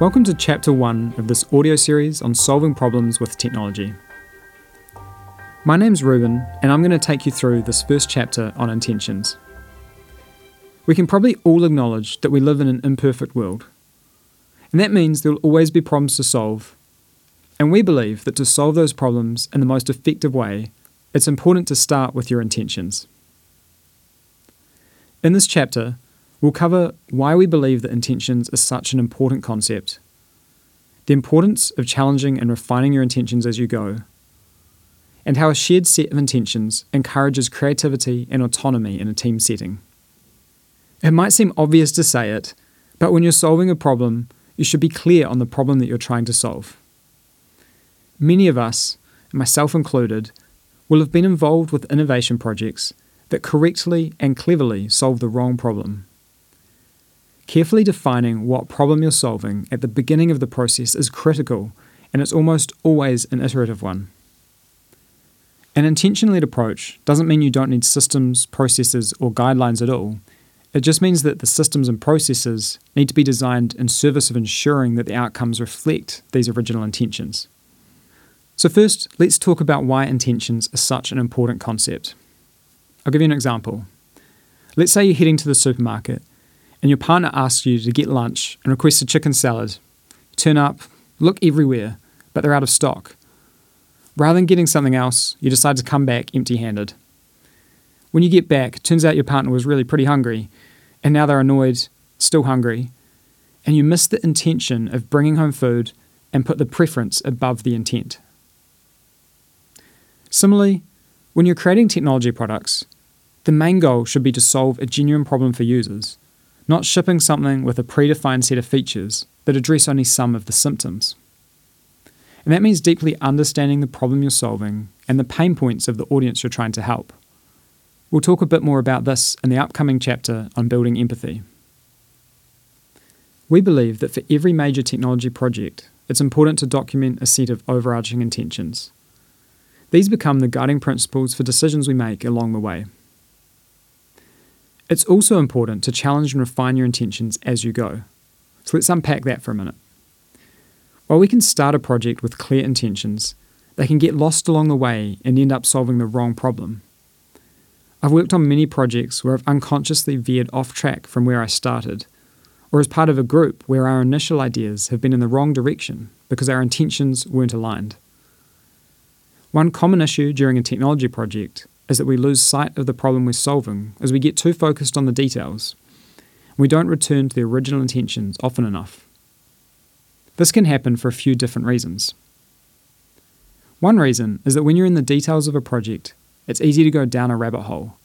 Welcome to Chapter 1 of this audio series on solving problems with technology. My name's Ruben, and I'm going to take you through this first chapter on intentions. We can probably all acknowledge that we live in an imperfect world, and that means there will always be problems to solve. And we believe that to solve those problems in the most effective way, it's important to start with your intentions. In this chapter, We'll cover why we believe that intentions are such an important concept, the importance of challenging and refining your intentions as you go, and how a shared set of intentions encourages creativity and autonomy in a team setting. It might seem obvious to say it, but when you're solving a problem, you should be clear on the problem that you're trying to solve. Many of us, myself included, will have been involved with innovation projects that correctly and cleverly solve the wrong problem. Carefully defining what problem you're solving at the beginning of the process is critical, and it's almost always an iterative one. An intention led approach doesn't mean you don't need systems, processes, or guidelines at all. It just means that the systems and processes need to be designed in service of ensuring that the outcomes reflect these original intentions. So, first, let's talk about why intentions are such an important concept. I'll give you an example. Let's say you're heading to the supermarket and your partner asks you to get lunch and requests a chicken salad. You turn up, look everywhere, but they're out of stock. Rather than getting something else, you decide to come back empty handed. When you get back, turns out your partner was really pretty hungry, and now they're annoyed, still hungry, and you miss the intention of bringing home food and put the preference above the intent. Similarly, when you're creating technology products, the main goal should be to solve a genuine problem for users not shipping something with a predefined set of features that address only some of the symptoms. And that means deeply understanding the problem you're solving and the pain points of the audience you're trying to help. We'll talk a bit more about this in the upcoming chapter on building empathy. We believe that for every major technology project, it's important to document a set of overarching intentions. These become the guiding principles for decisions we make along the way. It's also important to challenge and refine your intentions as you go. So let's unpack that for a minute. While we can start a project with clear intentions, they can get lost along the way and end up solving the wrong problem. I've worked on many projects where I've unconsciously veered off track from where I started, or as part of a group where our initial ideas have been in the wrong direction because our intentions weren't aligned. One common issue during a technology project is that we lose sight of the problem we're solving as we get too focused on the details. We don't return to the original intentions often enough. This can happen for a few different reasons. One reason is that when you're in the details of a project, it's easy to go down a rabbit hole.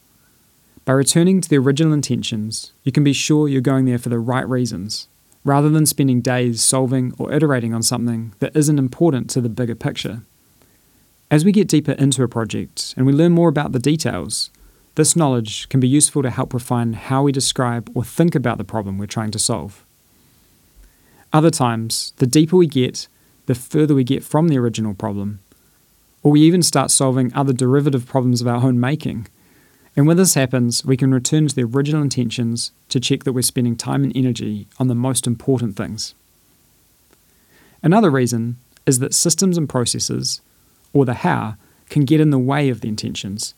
By returning to the original intentions, you can be sure you're going there for the right reasons, rather than spending days solving or iterating on something that isn't important to the bigger picture. As we get deeper into a project and we learn more about the details, this knowledge can be useful to help refine how we describe or think about the problem we're trying to solve. Other times, the deeper we get, the further we get from the original problem, or we even start solving other derivative problems of our own making. And when this happens, we can return to the original intentions to check that we're spending time and energy on the most important things. Another reason is that systems and processes or the how can get in the way of the intentions.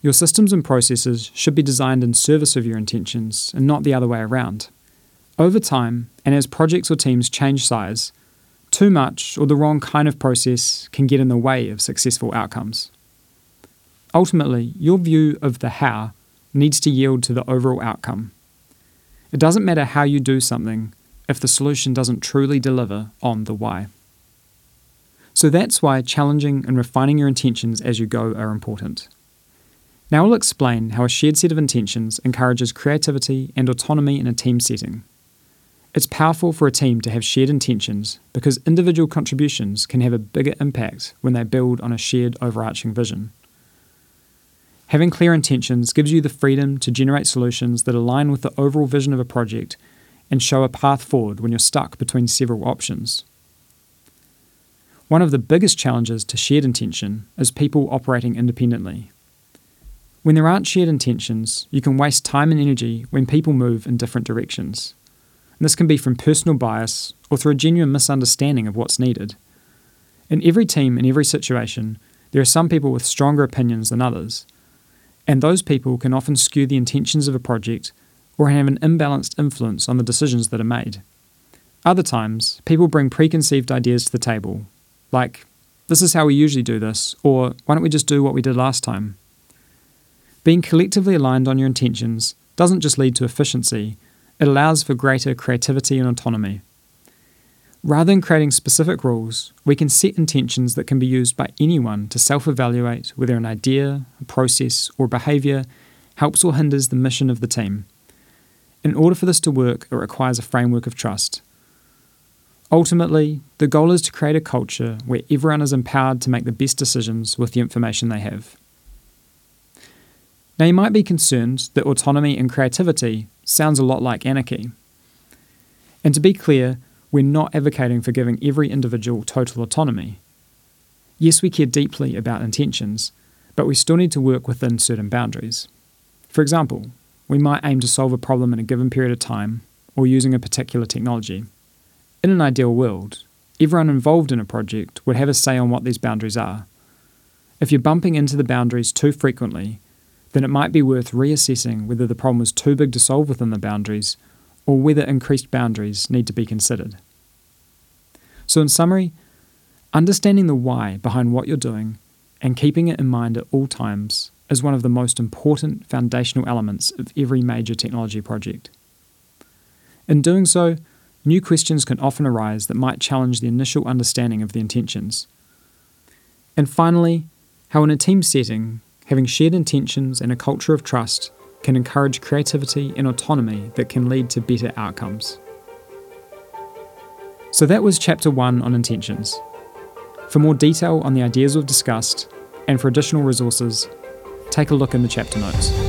Your systems and processes should be designed in service of your intentions and not the other way around. Over time, and as projects or teams change size, too much or the wrong kind of process can get in the way of successful outcomes. Ultimately, your view of the how needs to yield to the overall outcome. It doesn't matter how you do something if the solution doesn't truly deliver on the why. So that's why challenging and refining your intentions as you go are important. Now I'll explain how a shared set of intentions encourages creativity and autonomy in a team setting. It's powerful for a team to have shared intentions because individual contributions can have a bigger impact when they build on a shared overarching vision. Having clear intentions gives you the freedom to generate solutions that align with the overall vision of a project and show a path forward when you're stuck between several options. One of the biggest challenges to shared intention is people operating independently. When there aren't shared intentions, you can waste time and energy when people move in different directions. And this can be from personal bias or through a genuine misunderstanding of what's needed. In every team, in every situation, there are some people with stronger opinions than others, and those people can often skew the intentions of a project or have an imbalanced influence on the decisions that are made. Other times, people bring preconceived ideas to the table, like, this is how we usually do this, or why don't we just do what we did last time? Being collectively aligned on your intentions doesn't just lead to efficiency, it allows for greater creativity and autonomy. Rather than creating specific rules, we can set intentions that can be used by anyone to self evaluate whether an idea, a process, or behaviour helps or hinders the mission of the team. In order for this to work, it requires a framework of trust. Ultimately, the goal is to create a culture where everyone is empowered to make the best decisions with the information they have. Now, you might be concerned that autonomy and creativity sounds a lot like anarchy. And to be clear, we're not advocating for giving every individual total autonomy. Yes, we care deeply about intentions, but we still need to work within certain boundaries. For example, we might aim to solve a problem in a given period of time or using a particular technology. In an ideal world, everyone involved in a project would have a say on what these boundaries are. If you're bumping into the boundaries too frequently, then it might be worth reassessing whether the problem is too big to solve within the boundaries or whether increased boundaries need to be considered. So, in summary, understanding the why behind what you're doing and keeping it in mind at all times is one of the most important foundational elements of every major technology project. In doing so, new questions can often arise that might challenge the initial understanding of the intentions. And finally, how in a team setting, having shared intentions and a culture of trust can encourage creativity and autonomy that can lead to better outcomes. So that was chapter one on intentions. For more detail on the ideas we've discussed and for additional resources, take a look in the chapter notes.